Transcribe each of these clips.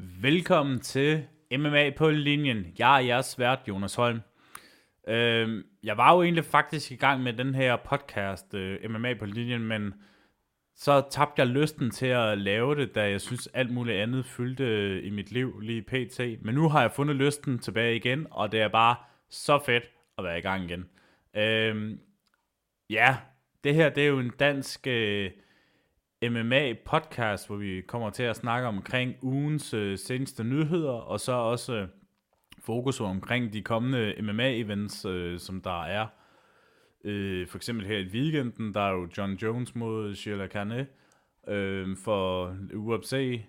Velkommen til MMA på linjen. Jeg er jeres vært, Jonas Holm. Øh, jeg var jo egentlig faktisk i gang med den her podcast, øh, MMA på linjen, men så tabte jeg lysten til at lave det, da jeg synes alt muligt andet fyldte øh, i mit liv lige pt. Men nu har jeg fundet lysten tilbage igen, og det er bare så fedt at være i gang igen. Øh, ja, det her det er jo en dansk... Øh, MMA-podcast, hvor vi kommer til at snakke omkring ugens øh, seneste nyheder, og så også øh, fokus omkring de kommende MMA-events, øh, som der er. Øh, for eksempel her i weekenden, der er jo John Jones mod Sheila Carne øh, for UFC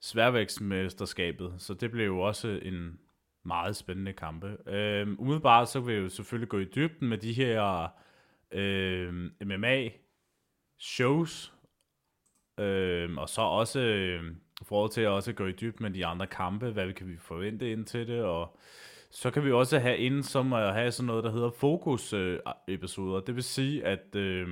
sværvægtsmesterskabet, så det blev jo også en meget spændende kampe. Øh, umiddelbart så vil jeg jo selvfølgelig gå i dybden med de her øh, MMA-shows, Øh, og så også øh, forhold til at også gå i dyb med de andre kampe, hvad vi kan vi forvente ind til det, og så kan vi også have inden som at have sådan noget, der hedder fokus-episoder. Øh, det vil sige, at øh,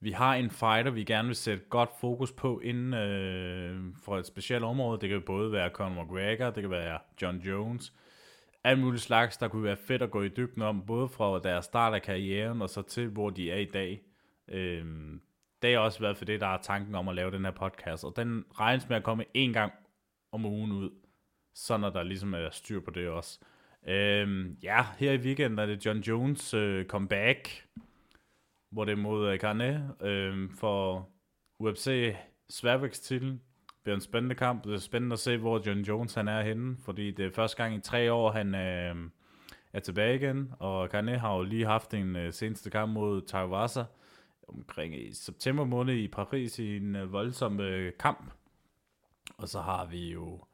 vi har en fighter, vi gerne vil sætte godt fokus på inden øh, for et specielt område. Det kan både være Conor McGregor, det kan være John Jones, alt muligt slags, der kunne være fedt at gå i dybden om, både fra deres start af karrieren og så til, hvor de er i dag. Øh, det har også været for det, der er tanken om at lave den her podcast, og den regnes med at komme en gang om ugen ud, så når der ligesom er styr på det også. Øhm, ja, her i weekenden er det John Jones øh, comeback, hvor det er mod øh, Carne øh, for UFC Sværvægts titel. Det bliver en spændende kamp. Det er spændende at se, hvor John Jones han er henne, fordi det er første gang i tre år, han øh, er tilbage igen, og Carne har jo lige haft en øh, seneste kamp mod Taivasa, omkring i september måned i Paris i en øh, voldsom øh, kamp. Og så har vi jo...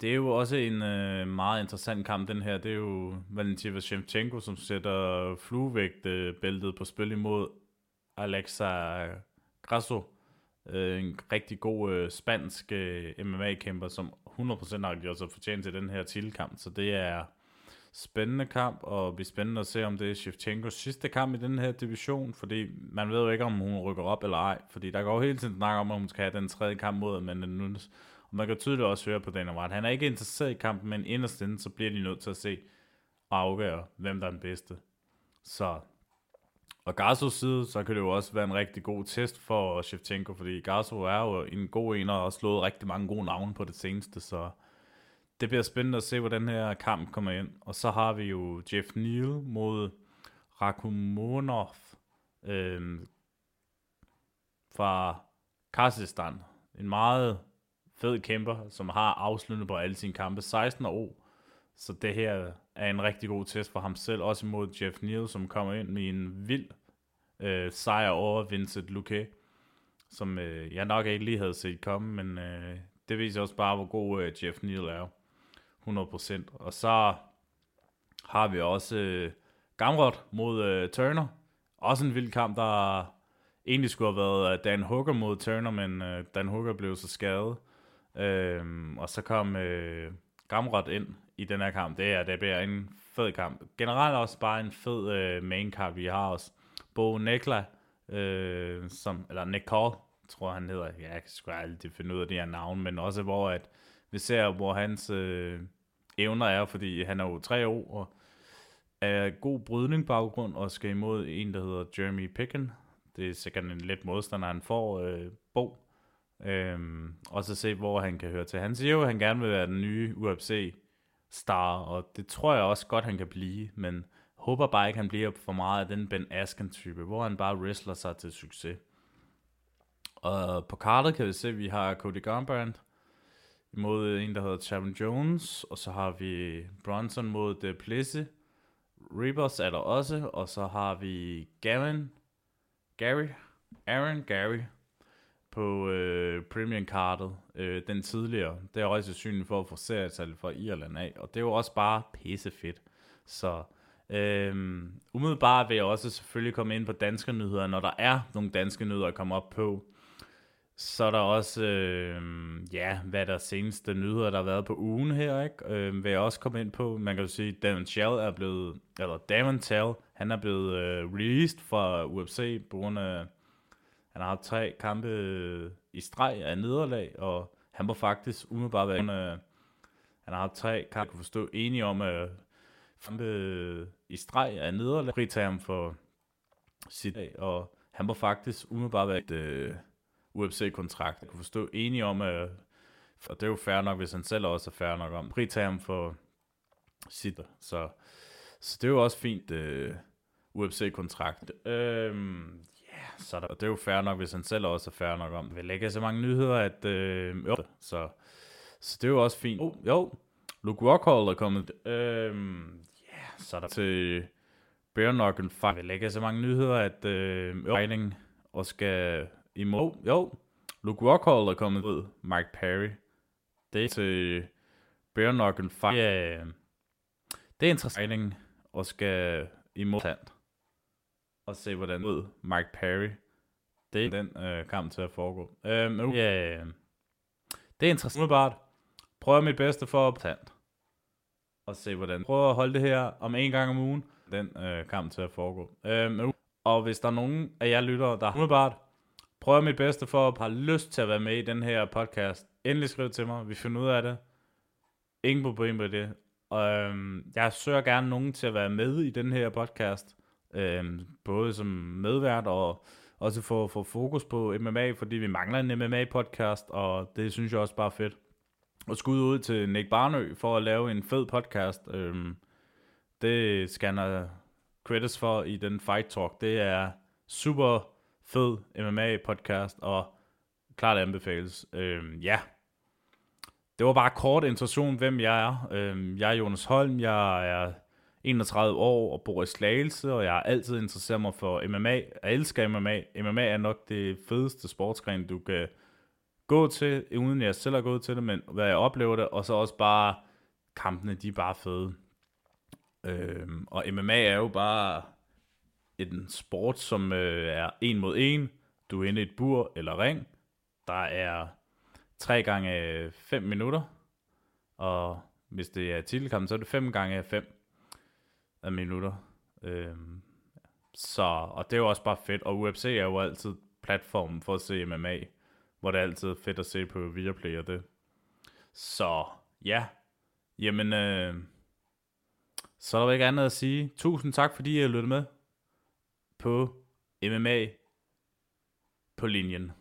Det er jo også en øh, meget interessant kamp, den her. Det er jo Valentina Shevchenko, som sætter fluevægtbæltet på spil imod Alexa Grasso. øh, en rigtig god øh, spansk øh, MMA-kæmper, som 100% har gjort sig fortjent til den her titelkamp. Så det er spændende kamp, og bliver spændende at se, om det er Shevchenkos sidste kamp i den her division, fordi man ved jo ikke, om hun rykker op eller ej, fordi der går hele tiden snak om, at hun skal have den tredje kamp mod Amanda Nunes, og man kan tydeligt også høre på Dana White. Han er ikke interesseret i kampen, men inderst inden, så bliver de nødt til at se og afgøre, hvem der er den bedste. Så og Garsos side, så kan det jo også være en rigtig god test for Shevchenko, fordi Garso er jo en god en og har slået rigtig mange gode navne på det seneste, så det bliver spændende at se, hvordan den her kamp kommer ind. Og så har vi jo Jeff Neal mod Rakumonov øh, fra Kazakhstan. En meget fed kæmper, som har afsluttet på alle sine kampe. 16 år. Så det her er en rigtig god test for ham selv. Også imod Jeff Neal, som kommer ind med en vild øh, sejr over Vincent Luque. Som øh, jeg nok ikke lige havde set komme, men øh, det viser også bare, hvor god øh, Jeff Neal er. 100%. Og så har vi også øh, Gamrot mod øh, Turner. Også en vild kamp, der egentlig skulle have været øh, Dan Hooker mod Turner, men øh, Dan Hooker blev så skadet. Øh, og så kom øh, Gamrot ind i den her kamp. Det, er, det bliver en fed kamp. Generelt også bare en fed øh, main card, vi har også. Bo Nekla, øh, som, eller Nicole, tror han hedder. Ja, jeg kan sgu aldrig finde ud af det her navn, men også hvor at vi ser, hvor hans øh, evner er, fordi han er jo tre år, og er god brydning baggrund, og skal imod en, der hedder Jeremy Picken. Det er sikkert en let modstander, han får, øh, Bo. Øhm, og så se, hvor han kan høre til. Han siger jo, at han gerne vil være den nye UFC-star, og det tror jeg også godt, han kan blive, men håber bare ikke, han bliver for meget af den Ben Askren-type, hvor han bare wrestler sig til succes. Og på kartet kan vi se, at vi har Cody Garbrandt, mod øh, en, der hedder Chauvin Jones, og så har vi Bronson mod The Plisse. Rebus er der også, og så har vi Gavin, Gary, Aaron Gary på øh, premium kartet, øh, den tidligere. Det er også sandsynligt for at få serietal fra Irland af, og det er jo også bare pisse fedt. Så øh, umiddelbart vil jeg også selvfølgelig komme ind på danske nyheder, når der er nogle danske nyheder at komme op på. Så er der også, øh, ja, hvad der seneste nyheder, der har været på ugen her, ikke? Øh, vil jeg også komme ind på. Man kan jo sige, at Damon Chell er blevet, eller Damon Tell, han er blevet øh, released fra UFC på grund af, han har haft tre kampe øh, i streg af nederlag, og han var faktisk umiddelbart være, Han, øh, han har haft tre kampe, kunne forstå, enige om at kampe øh, i streg af nederlag, fritage ham for sit og han var faktisk umiddelbart være, øh, UFC-kontrakt. Jeg kunne forstå enige om, at for det er jo fair nok, hvis han selv også er fair nok om, fritage ham for sit. Så, så det er jo også fint, uh, UFC-kontrakt. Øhm, yeah, så der, det er jo fair nok, hvis han selv også er fair nok om. Vi lægger så mange nyheder, at øh, jo, så, så det er jo også fint. Oh, jo, Luke Rockhold er kommet. Øhm, yeah, så der til Bare Knuckle Fight. Vi lægger så mange nyheder, at øh, regning og skal imod. Oh, jo, Luke Rockhold er kommet ud. Mike Perry. Det er til Bare Knuckle Fight. Ja, det er interessant og skal imod tand. Og se, hvordan ud Mike Perry. Det er den øh, kamp til at foregå. Øhm, uh, ja, det er interessant. Umiddelbart prøver mit bedste for at tand. Og se, hvordan. Prøver at holde det her om en gang om ugen den øh, kamp til at foregå. Øhm, og hvis der er nogen af jer lyttere, der umiddelbart prøver mit bedste for at have lyst til at være med i den her podcast, endelig skriv til mig. Vi finder ud af det. Ingen problem med det. Øhm, jeg søger gerne nogen til at være med i den her podcast. Øhm, både som medvært og også få, få fokus på MMA, fordi vi mangler en MMA-podcast, og det synes jeg også bare er fedt. Og skud ud til Nick Barnø for at lave en fed podcast. Øhm, det skal han have credits for i den Fight Talk. Det er super fed MMA-podcast, og klart anbefales. Øhm, ja, det var bare kort introduktion, hvem jeg er. Øhm, jeg er Jonas Holm, jeg er 31 år og bor i Slagelse, og jeg har altid interesseret mig for MMA. Jeg elsker MMA. MMA er nok det fedeste sportsgren, du kan gå til, uden jeg selv har gået til det, men hvad jeg oplever det, og så også bare kampene, de er bare fede. Øhm, og MMA er jo bare en sport, som øh, er en mod en. Du er inde i et bur eller ring. Der er 3 gange 5 minutter. Og hvis det er titelkampen, så er det 5 gange 5 minutter. Øhm, så, og det er jo også bare fedt. Og UFC er jo altid platformen for at se MMA, hvor det er altid fedt at se på Viaplay og det. Så ja, jamen øh, så er der ikke andet at sige. Tusind tak, fordi I har lyttet med på MMA på linjen.